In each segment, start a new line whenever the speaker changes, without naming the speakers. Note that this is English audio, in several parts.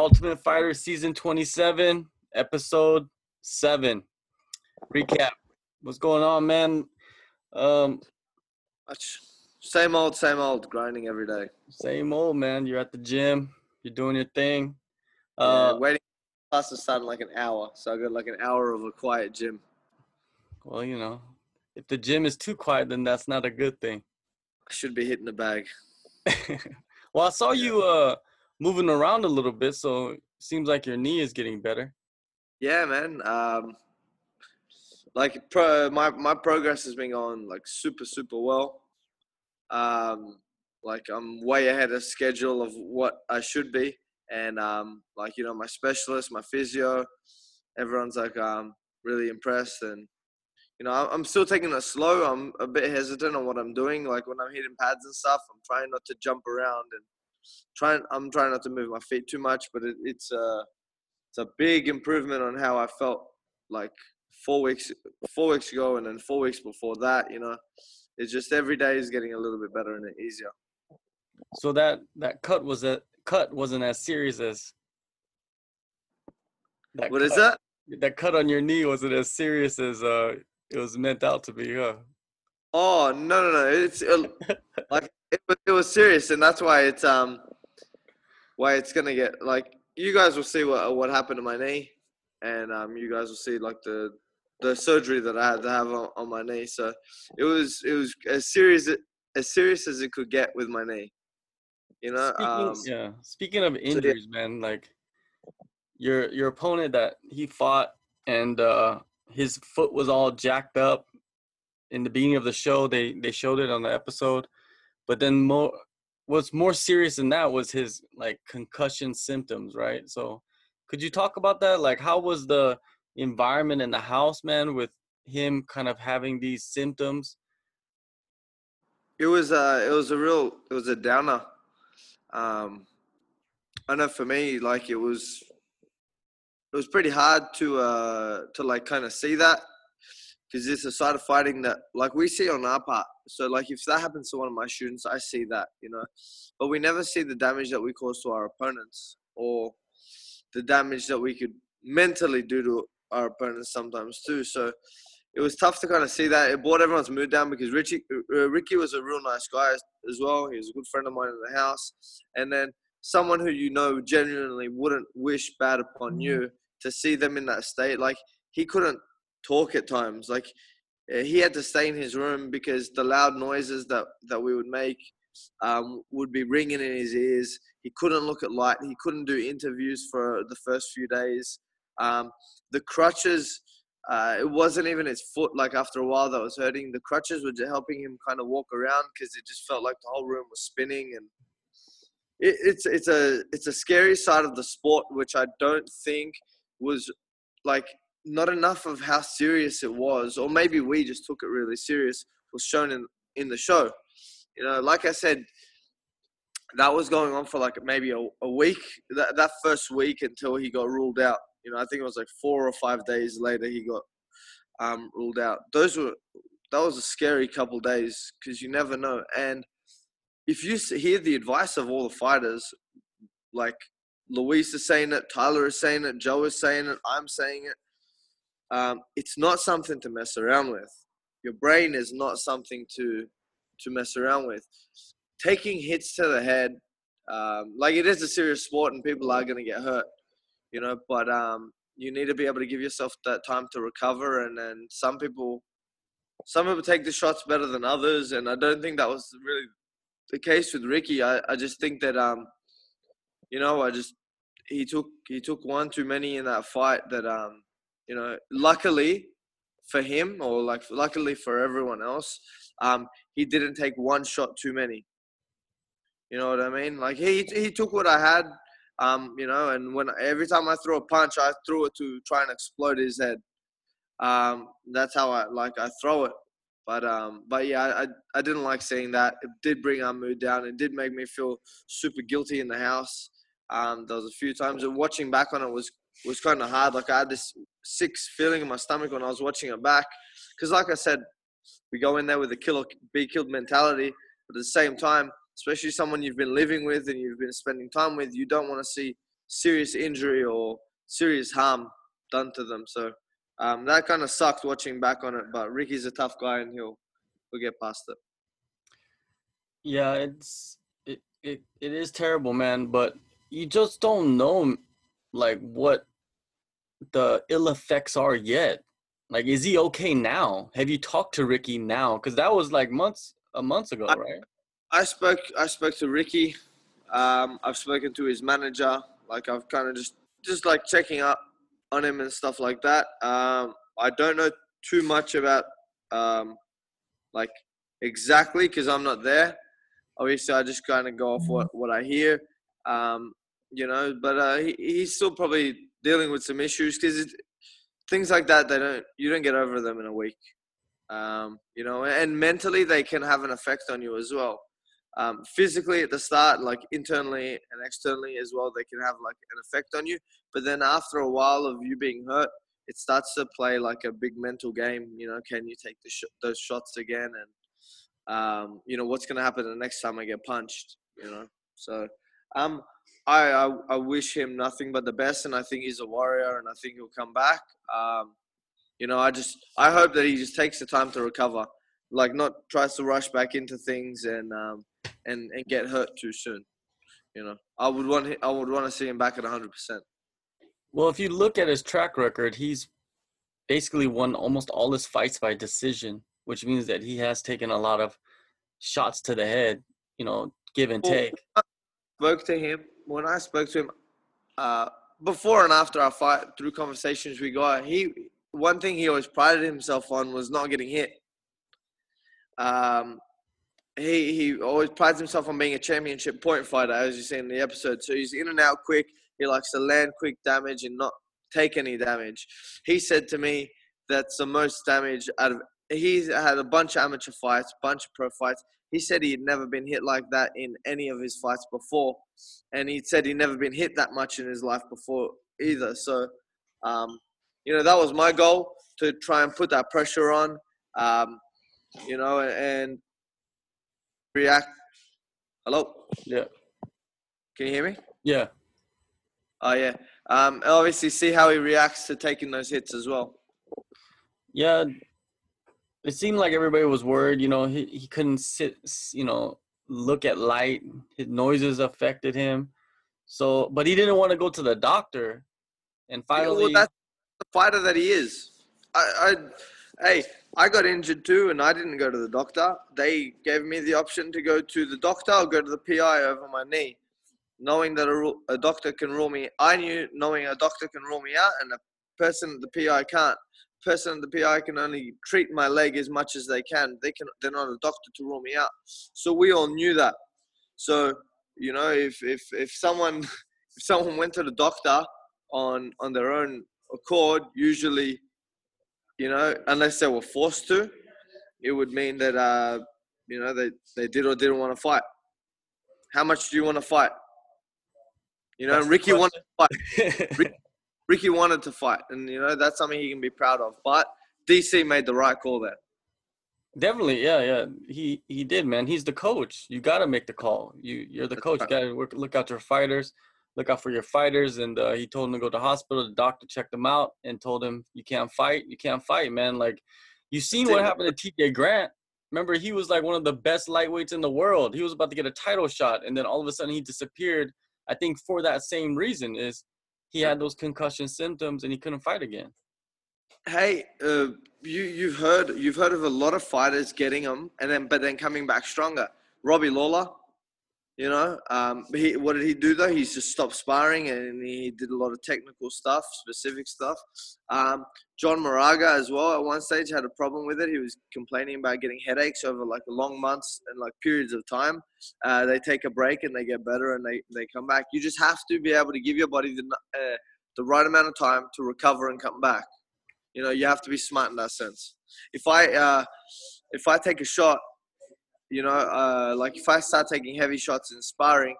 Ultimate Fighter season 27, episode 7. Recap. What's going on, man? Um.
Same old, same old, grinding every day.
same old, man. You're at the gym, you're doing your thing.
Yeah,
Uh
waiting class to start in like an hour, so I got like an hour of a quiet gym.
well, you know, if the gym is too quiet, then that's not a good thing.
I should be hitting the bag.
well, I saw you uh moving around a little bit, so it seems like your knee is getting better.
Yeah, man. Um, like pro, my my progress has been going like super super well. Um, like I'm way ahead of schedule of what I should be, and um, like you know my specialist, my physio, everyone's like um really impressed, and you know I'm still taking it slow. I'm a bit hesitant on what I'm doing. Like when I'm hitting pads and stuff, I'm trying not to jump around and trying. I'm trying not to move my feet too much, but it, it's uh it's a big improvement on how I felt like four weeks four weeks ago and then four weeks before that. You know, it's just every day is getting a little bit better and easier.
So that that cut was a cut wasn't as serious as that
What is
cut-
that?
that cut on your knee wasn't as serious as uh it was meant out to be, huh?
Oh no no no! It's uh, like it, it was serious, and that's why it's um why it's gonna get like you guys will see what what happened to my knee, and um you guys will see like the the surgery that I had to have on, on my knee. So it was it was as serious as serious as it could get with my knee. You know,
Speaking,
um,
yeah. Speaking of injuries, man, like your your opponent that he fought and uh his foot was all jacked up in the beginning of the show. They they showed it on the episode, but then more what's more serious than that was his like concussion symptoms, right? So could you talk about that? Like how was the environment in the house, man, with him kind of having these symptoms?
It was uh it was a real it was a downer. Um I know for me like it was it was pretty hard to uh to like kind of see that because it's a side of fighting that like we see on our part. So like if that happens to one of my students, I see that, you know. But we never see the damage that we cause to our opponents or the damage that we could mentally do to our opponents sometimes too. So it was tough to kind of see that. It brought everyone's mood down because Richie, uh, Ricky was a real nice guy as well. He was a good friend of mine in the house, and then someone who you know genuinely wouldn't wish bad upon you to see them in that state. Like he couldn't talk at times. Like uh, he had to stay in his room because the loud noises that that we would make um, would be ringing in his ears. He couldn't look at light. He couldn't do interviews for the first few days. Um, the crutches uh, it wasn't even his foot. Like after a while, that was hurting. The crutches were just helping him kind of walk around because it just felt like the whole room was spinning, and it, it's it's a it's a scary side of the sport, which I don't think was like not enough of how serious it was, or maybe we just took it really serious. Was shown in in the show. You know, like I said, that was going on for like maybe a, a week. That that first week until he got ruled out. You know, I think it was like four or five days later he got um, ruled out. Those were that was a scary couple days because you never know. And if you hear the advice of all the fighters, like Luis is saying it, Tyler is saying it, Joe is saying it, I'm saying it. Um, it's not something to mess around with. Your brain is not something to to mess around with. Taking hits to the head, um, like it is a serious sport, and people are going to get hurt you know but um you need to be able to give yourself that time to recover and then some people some people take the shots better than others and i don't think that was really the case with ricky i, I just think that um you know i just he took he took one too many in that fight that um you know luckily for him or like luckily for everyone else um he didn't take one shot too many you know what i mean like he he took what i had um, you know, and when every time I throw a punch, I threw it to try and explode his head. Um, that's how I like I throw it. But um, but yeah, I, I I didn't like seeing that. It did bring our mood down. It did make me feel super guilty in the house. Um, there was a few times, and watching back on it was was kind of hard. Like I had this sick feeling in my stomach when I was watching it back, because like I said, we go in there with a kill or be killed mentality, but at the same time, especially someone you've been living with and you've been spending time with, you don't want to see serious injury or serious harm done to them. So um, that kind of sucked watching back on it. But Ricky's a tough guy, and he'll he'll get past it.
Yeah, it's it, it it is terrible, man. But you just don't know, like what the ill effects are yet. Like, is he okay now? Have you talked to Ricky now? Because that was like months, a months ago,
I,
right?
I spoke. I spoke to Ricky. Um, I've spoken to his manager. Like, I've kind of just just like checking up on him and stuff like that. Um, I don't know too much about um, like exactly because I'm not there. Obviously, I just kind of go off what, what I hear. Um, you know, but uh, he, he's still probably dealing with some issues because things like that they don't you don't get over them in a week. Um, you know, and mentally they can have an effect on you as well. Um, physically at the start, like internally and externally as well, they can have like an effect on you. But then after a while of you being hurt, it starts to play like a big mental game. You know, can you take sh- those shots again? And um, you know what's going to happen the next time I get punched. You know, so um, I, I, I wish him nothing but the best, and I think he's a warrior, and I think he'll come back. Um, you know, I just I hope that he just takes the time to recover, like not tries to rush back into things and um, and and get hurt too soon. You know, I would want I would want to see him back at 100. percent
Well, if you look at his track record, he's basically won almost all his fights by decision, which means that he has taken a lot of shots to the head. You know, give and take.
Spoke to him when I spoke to him uh, before and after our fight, through conversations we got, he one thing he always prided himself on was not getting hit. Um, he he always prides himself on being a championship point fighter, as you see in the episode. So he's in and out quick. He likes to land quick damage and not take any damage. He said to me that's the most damage out of. He's had a bunch of amateur fights, bunch of pro fights. He said he had never been hit like that in any of his fights before, and he said he'd never been hit that much in his life before either. So, um, you know, that was my goal to try and put that pressure on, um, you know, and react. Hello.
Yeah.
Can you hear me?
Yeah.
Oh yeah. Um, obviously, see how he reacts to taking those hits as well.
Yeah, it seemed like everybody was worried. You know, he he couldn't sit. You know, look at light. His noises affected him. So, but he didn't want to go to the doctor. And finally,
well, that's the fighter that he is. I, I, hey, I got injured too, and I didn't go to the doctor. They gave me the option to go to the doctor or go to the PI over my knee, knowing that a, a doctor can rule me. I knew knowing a doctor can rule me out, and a person the PI can't person in the PI can only treat my leg as much as they can. They can they're not a doctor to rule me out. So we all knew that. So you know, if if if someone if someone went to the doctor on on their own accord, usually, you know, unless they were forced to, it would mean that uh, you know they they did or didn't want to fight. How much do you want to fight? You know, Ricky wanted to fight. Ricky, Ricky wanted to fight, and you know that's something he can be proud of. But DC made the right call there.
Definitely, yeah, yeah. He he did, man. He's the coach. You got to make the call. You you're the coach. You got to work, look out your fighters, look out for your fighters. And uh, he told him to go to hospital. The doctor checked him out and told him, "You can't fight. You can't fight, man." Like you seen what happened to TJ Grant. Remember, he was like one of the best lightweights in the world. He was about to get a title shot, and then all of a sudden he disappeared. I think for that same reason is he had those concussion symptoms and he couldn't fight again.
Hey, uh, you you've heard you've heard of a lot of fighters getting them and then but then coming back stronger. Robbie Lawler, you know, um, he what did he do though? He just stopped sparring and he did a lot of technical stuff, specific stuff. Um, John Moraga as well at one stage had a problem with it. He was complaining about getting headaches over like long months and like periods of time. Uh, they take a break and they get better and they, they come back. You just have to be able to give your body the, uh, the right amount of time to recover and come back. You know, you have to be smart in that sense. If I uh, if I take a shot, you know, uh, like if I start taking heavy shots in sparring,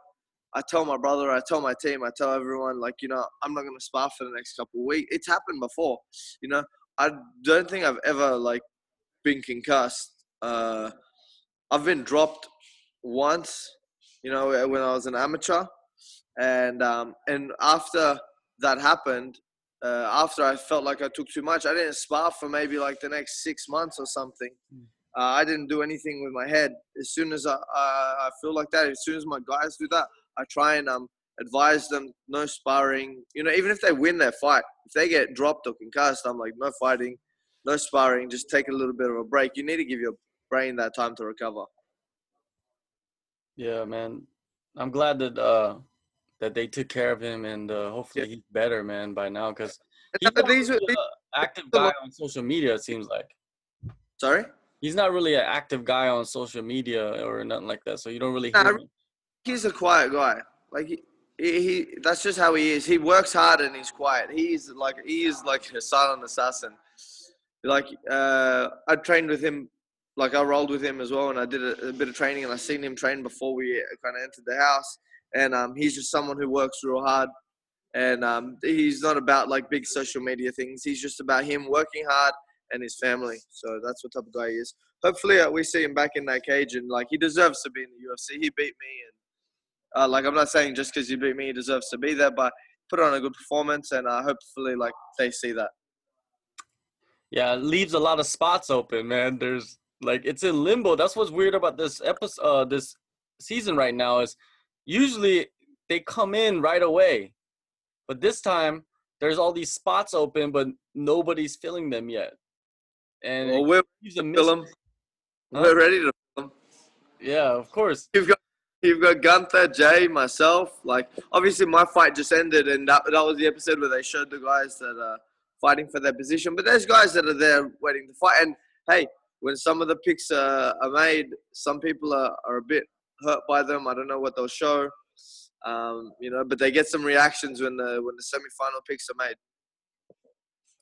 I tell my brother, I tell my team, I tell everyone, like, you know, I'm not going to spar for the next couple of weeks. It's happened before. You know, I don't think I've ever, like, been concussed. Uh, I've been dropped once, you know, when I was an amateur. and um, and after that happened, uh, after I felt like I took too much, I didn't spar for maybe like the next six months or something.
Hmm.
Uh, I didn't do anything with my head. As soon as I, I, I feel like that, as soon as my guys do that, I try and um, advise them no sparring. You know, even if they win their fight, if they get dropped or concussed, I'm like, no fighting, no sparring, just take a little bit of a break. You need to give your brain that time to recover.
Yeah, man. I'm glad that uh that they took care of him and uh, hopefully he's better, man, by now because he's not
these,
really
these,
an active guy on social media. It seems like
sorry,
he's not really an active guy on social media or nothing like that. So you don't really
Nah,
hear him.
he's a quiet guy. Like he, he, he, that's just how he is. He works hard and he's quiet. He's like he is like a silent assassin. Like uh, I trained with him, like I rolled with him as well, and I did a, a bit of training, and I seen him train before we kind of entered the house. And um, he's just someone who works real hard, and um, he's not about like big social media things. He's just about him working hard and his family. So that's what type of guy he is. Hopefully, uh, we see him back in that cage, and like he deserves to be in the UFC. He beat me, and uh, like I'm not saying just because he beat me, he deserves to be there, but put on a good performance, and uh, hopefully, like they see that.
Yeah, leaves a lot of spots open, man. There's like it's in limbo. That's what's weird about this episode, uh, this season right now is usually they come in right away, but this time there's all these spots open, but nobody's filling them yet. And
Well, we're
leaves a
fill him.
Huh?
We're ready to fill him.
Yeah, of course.
You've got you've got Gunther, Jay, myself. Like obviously my fight just ended, and that that was the episode where they showed the guys that are fighting for their position. But there's guys that are there waiting to fight. And hey, when some of the picks uh, are made, some people are, are a bit hurt by them. I don't know what they'll show. Um, you know, but they get some reactions when the when the semifinal picks are made.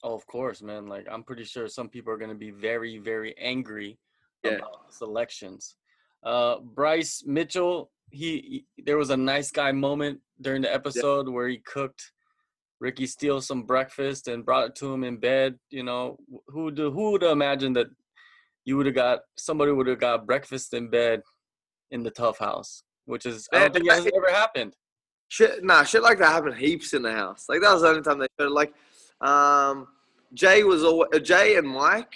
Oh, of course, man. Like I'm pretty sure some people are gonna be very, very angry
Yeah.
about selections. Uh, Bryce Mitchell, he, he there was a nice guy moment during the episode where he cooked Ricky Steele some breakfast and brought it to him in bed. You know, who would who would have imagined that you would have got somebody would have got breakfast in bed in the tough house, which is I don't think that has ever happened.
Shit, nah, shit like that happened heaps in the house. Like that was the only time they showed. it. Like, um, Jay was always, uh, Jay and Mike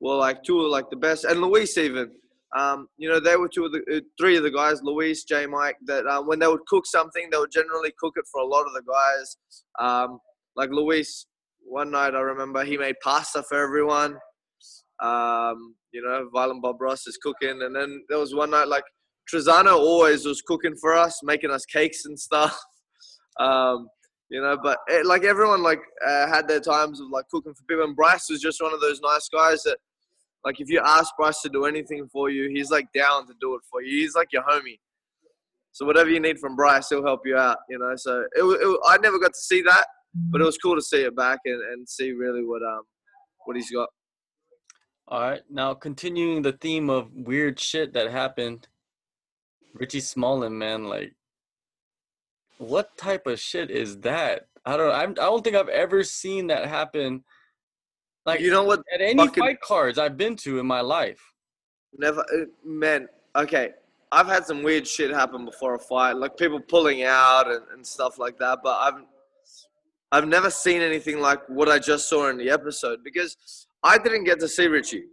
were like two of like the best, and Luis even. Um, you know, they were two of the uh, three of the guys, Luis, Jay, Mike. That um, when they would cook something, they would generally cook it for a lot of the guys. Um, like Luis, one night I remember he made pasta for everyone. Um, you know, Violent Bob Ross is cooking, and then there was one night like Trizano always was cooking for us, making us cakes and stuff. Um, you know, but it, like everyone like uh, had their times of like cooking for people. And Bryce was just one of those nice guys that, like, if you ask Bryce to do anything for you, he's like down to do it for you. He's like your homie. So whatever you need from Bryce, he'll help you out. You know, so it, it, I never got to see that, but it was cool to see it back and, and see really what um what he's got.
All right, now continuing the theme of weird shit that happened, Richie Smullen, man, like, what type of shit is that? I don't, I'm, I don't think I've ever seen that happen. Like,
you know what?
at any
fucking-
fight cards I've been to in my life.
Never, uh, man. Okay, I've had some weird shit happen before a fight, like people pulling out and, and stuff like that. But I've, I've never seen anything like what I just saw in the episode because I didn't get to see Richie.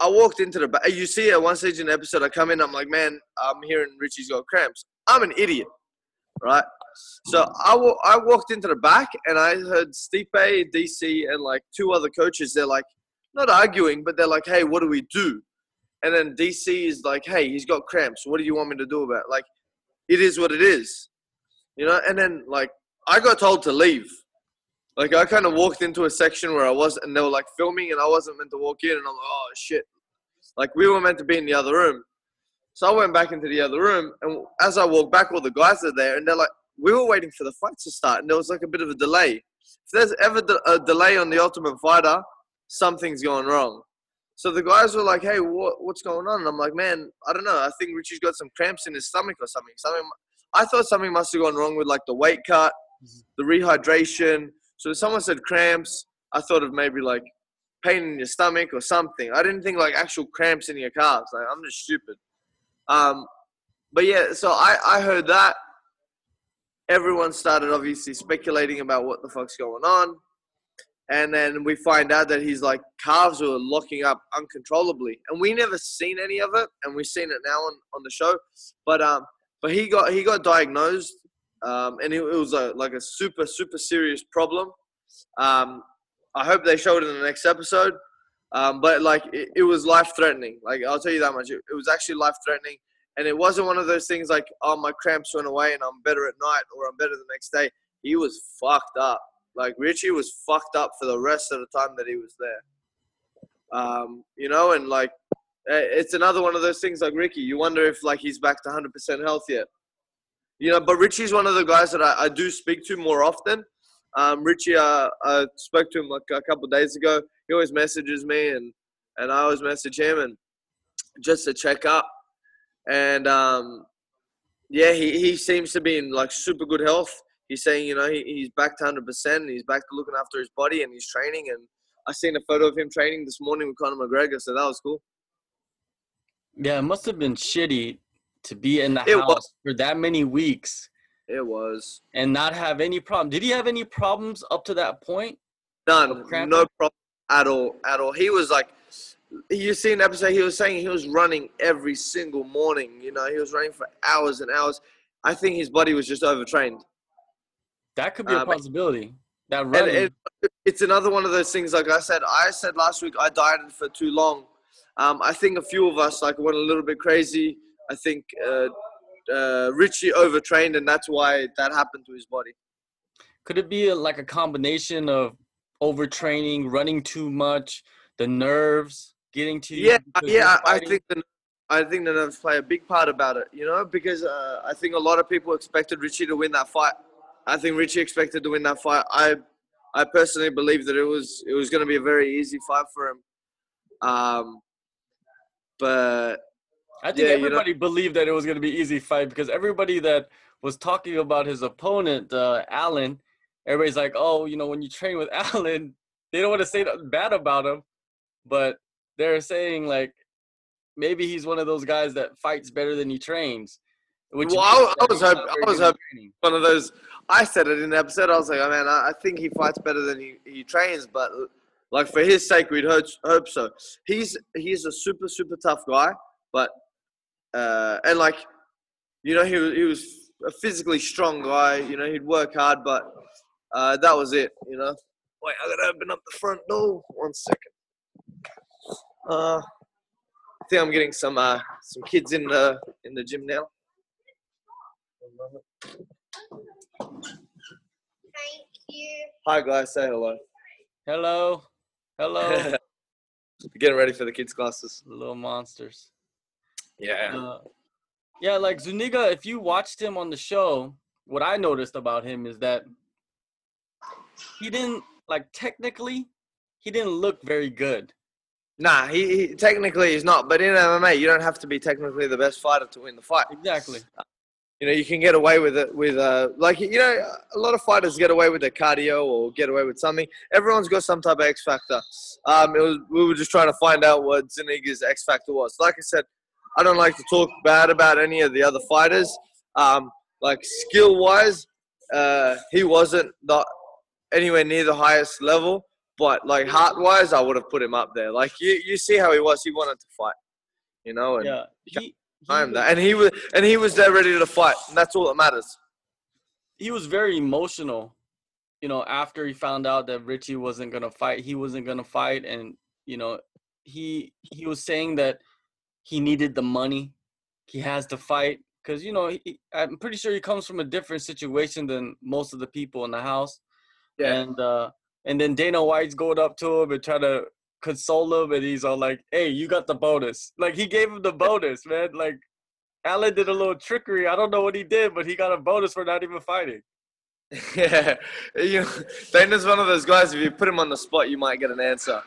I walked into the back. You see, at one stage in the episode, I come in. I'm like, man, I'm hearing Richie's got cramps. I'm an idiot, right? So I I walked into the back and I heard Stipe, DC, and like two other coaches. They're like, not arguing, but they're like, hey, what do we do? And then DC is like, hey, he's got cramps. What do you want me to do about it? Like, it is what it is. You know? And then, like, I got told to leave. Like, I kind of walked into a section where I was, and they were like filming, and I wasn't meant to walk in. And I'm like, oh, shit. Like, we were meant to be in the other room. So I went back into the other room, and as I walked back, all the guys are there, and they're like, we were waiting for the fight to start, and there was like a bit of a delay. If there's ever a delay on the Ultimate Fighter, something's going wrong. So the guys were like, "Hey, what, what's going on?" And I'm like, "Man, I don't know. I think Richie's got some cramps in his stomach or something. Something. I thought something must have gone wrong with like the weight cut, the rehydration. So if someone said cramps, I thought of maybe like pain in your stomach or something. I didn't think like actual cramps in your calves. Like I'm just stupid. Um, but yeah, so I I heard that, everyone started obviously speculating about what the fuck's going on. And then we find out that he's like calves were locking up uncontrollably, and we never seen any of it, and we've seen it now on, on the show. But um, but he got he got diagnosed, um, and it, it was a, like a super super serious problem. Um, I hope they showed it in the next episode. Um, but like it, it was life threatening. Like I'll tell you that much. It, it was actually life threatening, and it wasn't one of those things like oh my cramps went away and I'm better at night or I'm better the next day. He was fucked up. Like Richie was fucked up for the rest of the time that he was there. Um, you know, and like eh, it's another one of those things like Ricky. You wonder if like he's back to 100% health yet. You know, but Richie's one of the guys that I, I do speak to more often. Um, Richie, uh, I spoke to him like a couple days ago. He always messages me, and and I always message him, and just to check up. And um, yeah, he, he seems to be in like super good health. He's saying, you know, he, he's back to 100%. He's back to looking after his body and he's training. And I seen a photo of him training this morning with Conor McGregor, so that was cool.
Yeah, it must have been shitty to be in the it house was. for that many weeks.
It was.
And not have any problem. Did he have any problems up to that point?
None. No problem at all. At all. He was like, you see an episode, he was saying he was running every single morning. You know, he was running for hours and hours. I think his body was just overtrained.
That could be a um, possibility. That running.
And it's another one of those things. Like I said, I said last week I dieted for too long. Um, I think a few of us like went a little bit crazy. I think uh, uh, Richie overtrained, and that's why that happened to his body.
Could it be a, like a combination of overtraining, running too much, the nerves getting to
you? Yeah, yeah. I think the I think the nerves play a big part about it. You know, because uh, I think a lot of people expected Richie to win that fight. I think Richie expected to win that fight. I I personally believe that it was it was going to be a very easy fight for him. Um, but
I think yeah, everybody you know, believed that it was going to be easy fight because everybody that was talking about his opponent, uh, Allen, everybody's like, oh, you know, when you train with Allen, they don't want to say bad about him, but they're saying like maybe he's one of those guys that fights better than he trains.
Which well, I, I was hoping, I was hoping one of those. I said it in the episode. I was like, oh man, I, I think he fights better than he, he trains, but like for his sake, we'd hope, hope so. He's he's a super super tough guy, but uh, and like you know he he was a physically strong guy. You know he'd work hard, but uh, that was it. You know. Wait, I gotta open up the front door. One second. Uh, I think I'm getting some uh, some kids in the in the gym now. Thank you. Hi guys, say hello.
Hello. Hello.
getting ready for the kids' classes.
Little monsters.
Yeah. Uh,
yeah, like Zuniga, if you watched him on the show, what I noticed about him is that he didn't like technically he didn't look very good.
Nah, he, he technically he's not. But in MMA, you don't have to be technically the best fighter to win the fight.
Exactly.
You know, you can get away with it with uh, like you know, a lot of fighters get away with their cardio or get away with something. Everyone's got some type of X factor. Um, it was we were just trying to find out what Zuniga's X factor was. Like I said, I don't like to talk bad about any of the other fighters. Um, like skill wise, uh, he wasn't the, anywhere near the highest level. But like heart wise, I would have put him up there. Like you, you see how he was. He wanted to fight, you know. And
yeah, he,
that, and he was, and he was there ready to fight, and that's all that matters.
He was very emotional, you know. After he found out that Richie wasn't gonna fight, he wasn't gonna fight, and you know, he he was saying that he needed the money. He has to fight because you know he, I'm pretty sure he comes from a different situation than most of the people in the house. Yeah. And uh, and then Dana White's going up to him and trying to console him, and he's all like, "Hey, you got the bonus." Like he gave him the bonus, man. Like Allen did a little trickery. I don't know what he did, but he got a bonus for not even fighting.
Yeah, you know, Dana's one of those guys. If you put him on the spot, you might get an answer.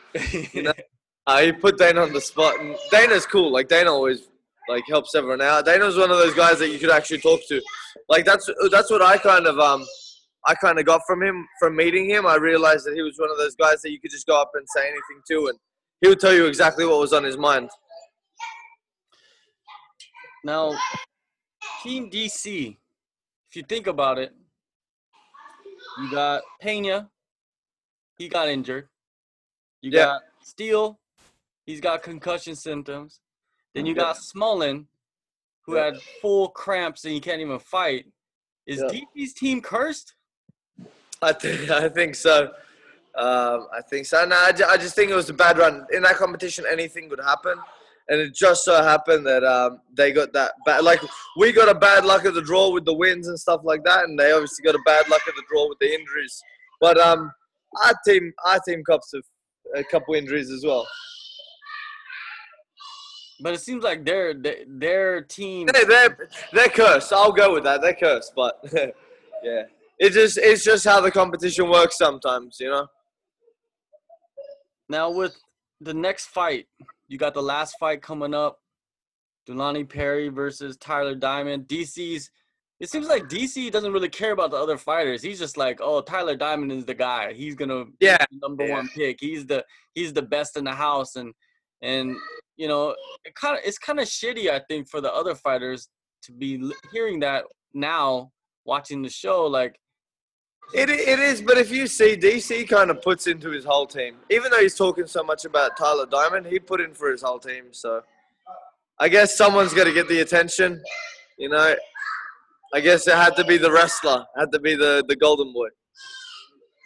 You know, uh, he put Dana on the spot, and Dana's cool. Like Dana always like helps everyone out. Dana's one of those guys that you could actually talk to. Like that's that's what I kind of um I kind of got from him from meeting him. I realized that he was one of those guys that you could just go up and say anything to, and he would tell you exactly what was on his mind.
Now, Team DC, if you think about it, You got Pena. He got injured. You
Yeah.
got Steele. He's got concussion symptoms. Then you got Smullen, who
Yeah.
had full cramps and he can't even fight. Is
Yeah.
DP's team cursed?
I think I think so. Um, I think so. No, I, I just think it was a bad run in that competition. Anything could happen, and it just so happened that um, they got that bad. Like we got a bad luck of the draw with the wins and stuff like that, and they obviously got a bad luck of the draw with the injuries. But um, our team, our team cops have a couple injuries as well.
But it seems like their their, their team.
They, they're they're cursed. I'll go with that. They're cursed, but yeah, it just it's just how the competition works sometimes, you know.
Now with the next fight, you got the last fight coming up. Dulani Perry versus Tyler Diamond. DC's it seems like DC doesn't really care about the other fighters. He's just like, oh, Tyler Diamond is the guy. He's gonna be
Yeah,
the number
yeah.
one pick. He's the he's the best in the house, and and you know, it kind of it's kind of shitty. I think for the other fighters to be hearing that now, watching the show, like
It, it is, but if you see, DC kind of puts into his whole team. Even though he's talking so much about Tyler Diamond, he put in for his whole team. So I guess someone's got to get the attention. You know, I guess it had to be the wrestler, had to be the, the golden boy.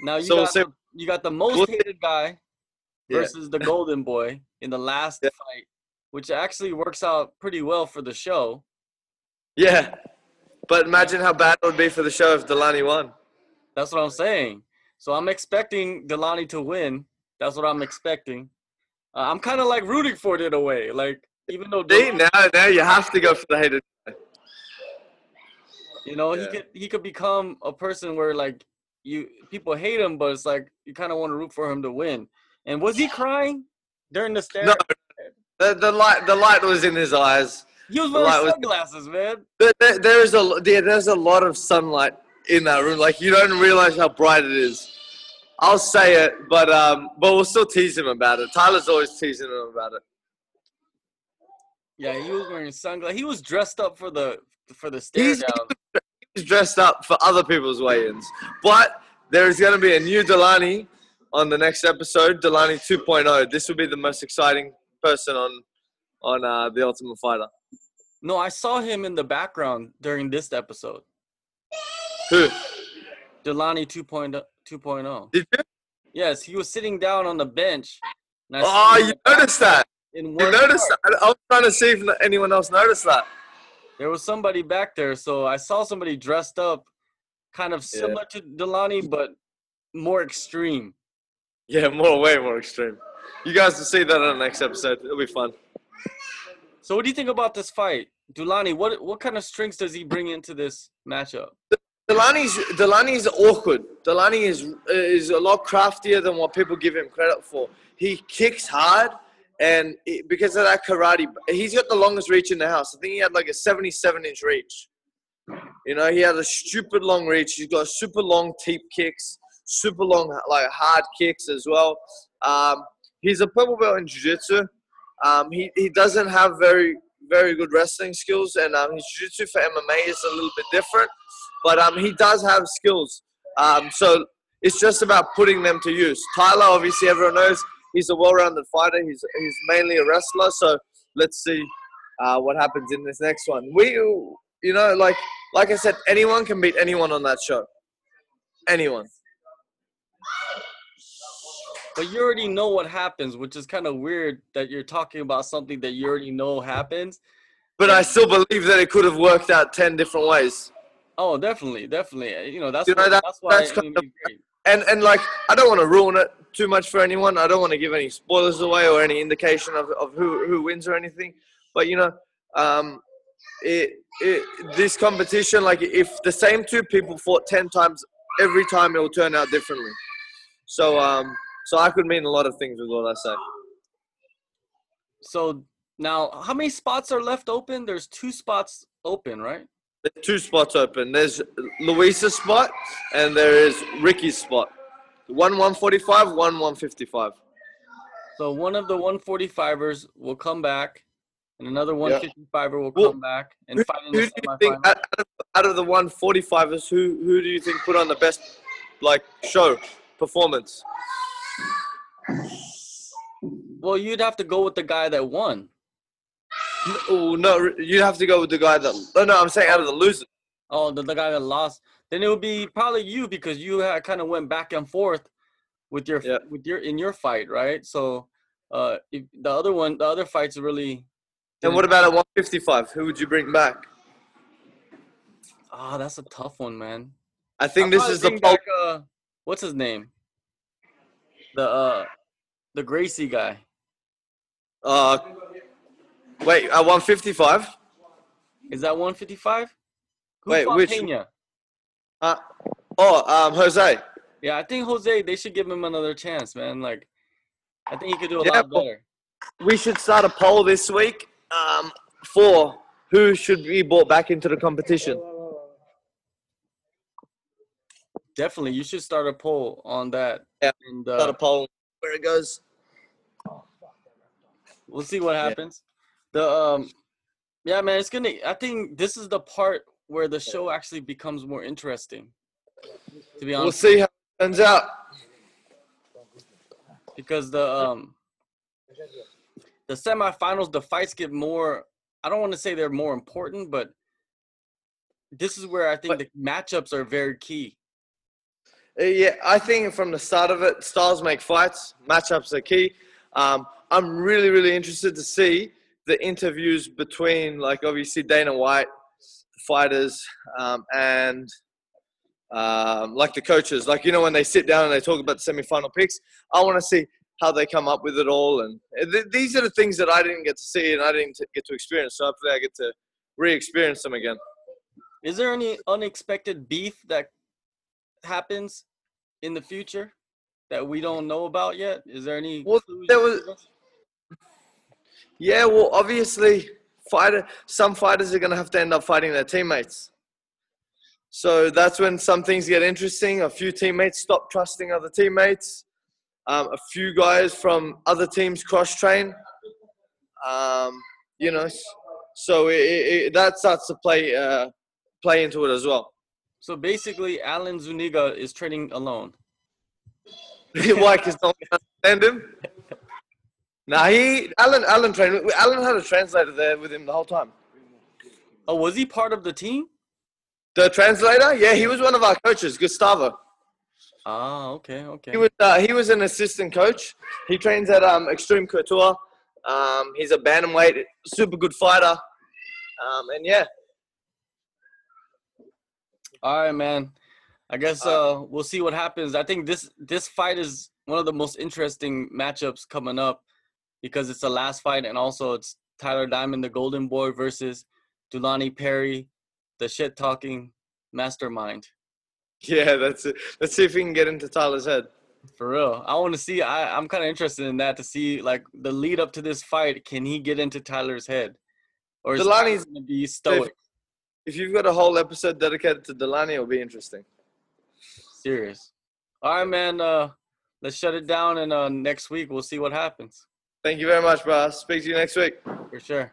now you
So we'll
got
see.
the, you got the most
We'll-
hated guy
Yeah.
versus the golden boy in the last
Yeah.
fight, which actually works out pretty well for the show.
Yeah. But imagine how bad it would be for the show if Dulani won.
That's what I'm saying. So I'm expecting Dulani to win. That's what I'm expecting. Uh, I'm kind of like rooting for it in a way. Like even though
See, now, now you have to go for the hated.
you know he could he could become a person where like you people hate him, but it's like you kind of want to root for him to win. And was he crying during the stare?
No, the, the light the light was in his eyes.
He was wearing
light was-
sunglasses, man.
There, there, there is a yeah, there's a lot of sunlight in that room. Like you don't realize how bright it is. I'll say it, but um, but we'll still tease him about it. Tyler's always teasing him about it.
Yeah, he was wearing sunglasses. He was dressed up for the for the stare
He's-
down.
He's dressed up for other people's weigh-ins, but there is going to be a new Dulani on the next episode, Dulani 2.0. This will be the most exciting person on on uh, the Ultimate Fighter.
No, I saw him in the background during this episode.
Who
Dulani 2.0. 2.0.
did you?
Yes, he was sitting down on the bench.
Oh,
in
you noticed that?
In
You noticed
part.
that? I was trying to see if anyone else noticed that.
There was somebody back there, so I saw somebody dressed up, kind of
Yeah.
similar to Dulani, but more extreme.
Yeah, more, way more extreme. You guys will see that on the next episode. It'll be fun.
So, what do you think about this fight, Dulani? What what kind of strengths does he bring into this matchup?
Dulani's Dulani's awkward. Dulani is is a lot craftier than what people give him credit for. He kicks hard, and because of that karate, he's got the longest reach in the house. I think he had like a 77 inch reach. You know, he had a stupid long reach. He's got super long teep kicks, super long like hard kicks as well. Um, he's a purple belt in jiu-jitsu. Um, he he doesn't have very very good wrestling skills, and um, his jiu-jitsu for MMA is a little bit different but um, he does have skills. Um, so it's just about putting them to use. Tyler, obviously, everyone knows he's a well-rounded fighter. He's he's mainly a wrestler. So let's see uh, what happens in this next one. We, you know, like like I said, anyone can beat anyone on that show. Anyone.
But you already know what happens, which is kind of weird that you're talking about something that you already know happens.
But I still believe that it could have worked out ten different ways.
Oh, definitely, definitely. You know, that's
You know,
what,
that-
that's why
that's kind of- and and like I don't want to ruin it too much for anyone. I don't want to give any spoilers away or any indication of, of who who wins or anything. But you know, um, it, it this competition like if the same two people fought ten times, every time it will turn out differently. So um, so I could mean a lot of things with what I say.
So now, how many spots are left open? There's two spots open, right?
There's two spots open. There's Luisa's spot and there is Ricky's spot. One 145, one 155.
So one of the 145ers will come back, and another 155er will
Well,
come back and
who-
fight in
Who do you think out out of, out of the 145ers, who who do you think put on the best like show performance?
Well, you'd have to go with the guy that won.
Oh no, you'd have to go with the guy that. No, no, I'm saying out of the losers.
Oh, the, the guy that lost. Then it would be probably you because you had kind of went back and forth with your
Yeah.
with your in your fight, right? So, uh, if the other one, the other fights really.
And what about at 155? Who would you bring back?
Ah, that's a tough one, man.
I think
I'll
this is the
back, uh, what's his name? The uh, the Gracie guy.
Uh, wait, at 155?
Is that 155? Who
Wait, which-
Pena?
Uh, oh, um, Jose.
Yeah, I think Jose. They should give him another chance, man. Like, I think he could do a
Yeah,
lot better.
We should start a poll this week um, for who should be brought back into the competition.
Definitely, you should start a poll on that.
Yeah,
and
Start a
uh,
poll where it goes.
we'll see what happens. The um, yeah, man, it's gonna. I think this is the part where the show actually becomes more interesting. To be honest, We'll
see how it turns out.
because the um, the semifinals, the fights get more. I don't want to say they're more important, but this is where I think the matchups are very key.
Uh, Yeah, I think from the start of it, styles make fights. Matchups are key. Um, I'm really, really interested to see the interviews between, like, obviously Dana White, the fighters, um, and um, like the coaches. Like, you know, when they sit down and they talk about the semifinal picks, I want to see how they come up with it all. And th- these are the things that I didn't get to see and I didn't t- get to experience. So hopefully I get to re-experience them again.
Is there any unexpected beef that happens in the future that we don't know about yet? Is there any?
Well, there was-
can give us?
Yeah, well, obviously, fighter. Some fighters are going to have to end up fighting their teammates. So that's when some things get interesting. A few teammates stop trusting other teammates. Um, a few guys from other teams cross train. Um, you know, so it, it, that starts to play uh, play into it as well.
So basically, Alan Zuniga is training alone.
Why? Because no one can understand him. Nah, he Alan Alan trained. Alan had a translator there with him the whole time.
Oh, was he part of the team?
The translator? Yeah, he was one of our coaches, Gustavo.
Ah, okay, okay.
He was uh, he was an assistant coach. He trains at um, Extreme Couture. Um, he's a bantamweight, super good fighter. Um, and yeah,
All right, man. I guess uh, we'll see what happens. I think this this fight is one of the most interesting matchups coming up because it's the last fight, and also it's Tyler Diamond, the Golden Boy, versus Dulani Perry, the shit talking mastermind.
yeah, that's it. Let's see if we can get into Tyler's head.
For real, I want to see. I I'm kind of interested in that to see like the lead up to this fight. Can he get into Tyler's head, or is going to be stoic?
If you've got a whole episode dedicated to Dulani, it'll be interesting.
Serious. All right, man. Uh, let's shut it down, and uh, next week we'll see what happens
Thank you very much, bro. Speak to you next week.
for sure.